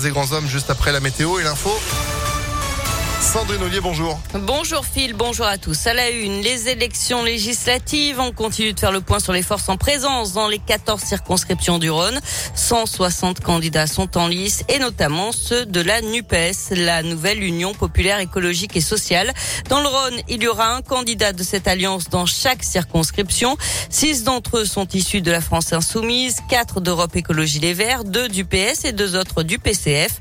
Des grands hommes juste après la météo et l'info. Sandrine Ollier, bonjour. Bonjour Phil, bonjour à tous. À la une, les élections législatives. On continue de faire le point sur les forces en présence dans les 14 circonscriptions du Rhône. 160 candidats sont en lice et notamment ceux de la NUPES, la nouvelle Union populaire écologique et sociale. Dans le Rhône, il y aura un candidat de cette alliance dans chaque circonscription. Six d'entre eux sont issus de la France insoumise, quatre d'Europe Écologie Les Verts, deux du PS et deux autres du PCF.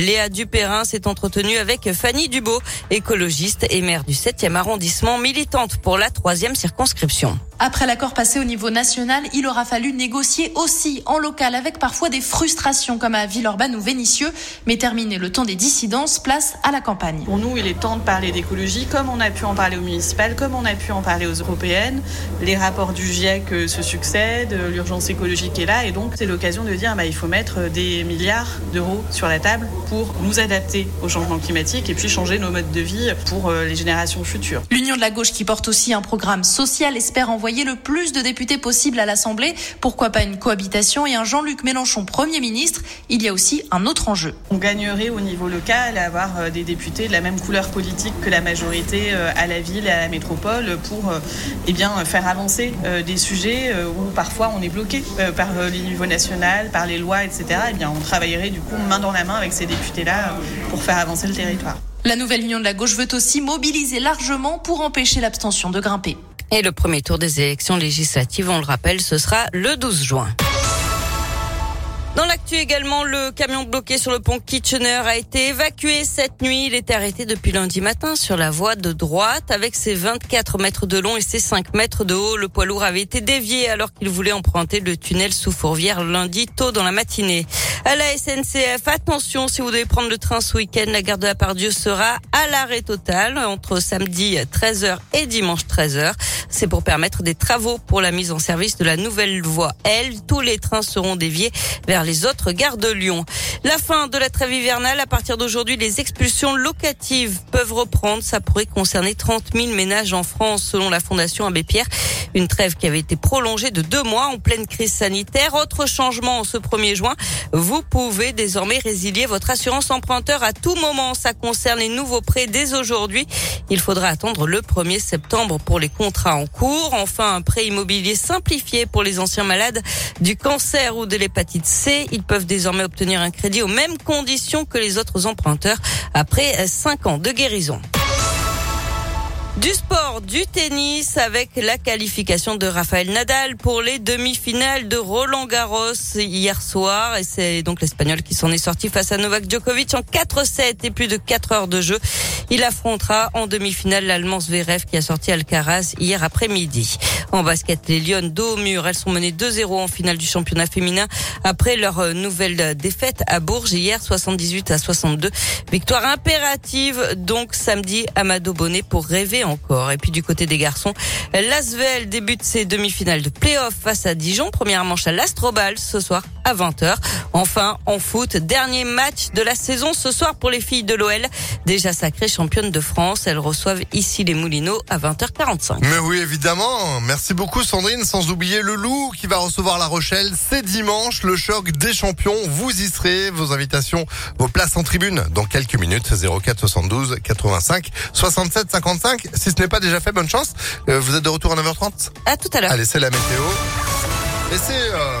Léa Dupérin s'est entretenue avec Fanny Dubo, écologiste et maire du 7e arrondissement, militante pour la troisième circonscription. Après l'accord passé au niveau national, il aura fallu négocier aussi en local avec parfois des frustrations comme à Villeurbanne ou Vénissieux. Mais terminer le temps des dissidences, place à la campagne. Pour nous, il est temps de parler d'écologie comme on a pu en parler aux municipales, comme on a pu en parler aux européennes. Les rapports du GIEC euh, se succèdent, l'urgence écologique est là et donc c'est l'occasion de dire bah, il faut mettre des milliards d'euros sur la table pour nous adapter au changement climatique et puis changer nos modes de vie pour euh, les générations futures. L'Union de la gauche qui porte aussi un programme social espère envoyer le plus de députés possible à l'Assemblée. Pourquoi pas une cohabitation et un Jean-Luc Mélenchon Premier ministre Il y a aussi un autre enjeu. On gagnerait au niveau local à avoir euh, des députés de la même couleur politique que la majorité euh, à la ville et à la métropole pour eh bien, faire avancer des sujets où parfois on est bloqué par le niveau national, par les lois, etc. Eh bien, on travaillerait du coup main dans la main avec ces députés-là pour faire avancer le territoire. La nouvelle Union de la gauche veut aussi mobiliser largement pour empêcher l'abstention de grimper. Et le premier tour des élections législatives, on le rappelle, ce sera le 12 juin. Dans l'actu également, le camion bloqué sur le pont Kitchener a été évacué cette nuit. Il était arrêté depuis lundi matin sur la voie de droite avec ses 24 mètres de long et ses 5 mètres de haut. Le poids lourd avait été dévié alors qu'il voulait emprunter le tunnel sous Fourvière lundi tôt dans la matinée. À la SNCF, attention si vous devez prendre le train ce week-end, la gare de la Pardieu sera à l'arrêt total entre samedi 13h et dimanche 13h. C'est pour permettre des travaux pour la mise en service de la nouvelle voie L. Tous les trains seront déviés vers les autres gares de Lyon. La fin de la trêve hivernale, à partir d'aujourd'hui, les expulsions locatives peuvent reprendre. Ça pourrait concerner 30 000 ménages en France, selon la Fondation Abbé Pierre. Une trêve qui avait été prolongée de deux mois en pleine crise sanitaire. Autre changement en ce 1er juin, vous pouvez désormais résilier votre assurance emprunteur à tout moment. Ça concerne les nouveaux prêts dès aujourd'hui. Il faudra attendre le 1er septembre pour les contrats en cours. Enfin, un prêt immobilier simplifié pour les anciens malades du cancer ou de l'hépatite C. Ils peuvent désormais obtenir un crédit aux mêmes conditions que les autres emprunteurs après 5 ans de guérison. Du sport, du tennis avec la qualification de Rafael Nadal pour les demi-finales de Roland Garros hier soir. Et c'est donc l'Espagnol qui s'en est sorti face à Novak Djokovic en 4-7 et plus de 4 heures de jeu. Il affrontera en demi-finale l'Allemand Zverev qui a sorti Alcaraz hier après-midi. En basket, les Lyon dos au mur. Elles sont menées 2-0 en finale du championnat féminin après leur nouvelle défaite à Bourges hier 78 à 62. Victoire impérative donc samedi à Mado Bonnet pour rêver Et puis du côté des garçons, l'Asvel débute ses demi-finales de play-off face à Dijon. Première manche à l'Astrobal ce soir à 20h. Enfin, en foot, dernier match de la saison ce soir pour les filles de l'OL. Déjà sacrées championnes de France, elles reçoivent ici les Moulineaux à 20h45. Mais oui, évidemment. Merci beaucoup Sandrine, sans oublier le Loup qui va recevoir La Rochelle. C'est dimanche, le choc des champions. Vous y serez. Vos invitations, vos places en tribune dans quelques minutes. 04 72 85 67 55. Si ce n'est pas déjà fait, bonne chance. Euh, vous êtes de retour à 9h30 À tout à l'heure. Allez, c'est la météo. Et c'est... Euh,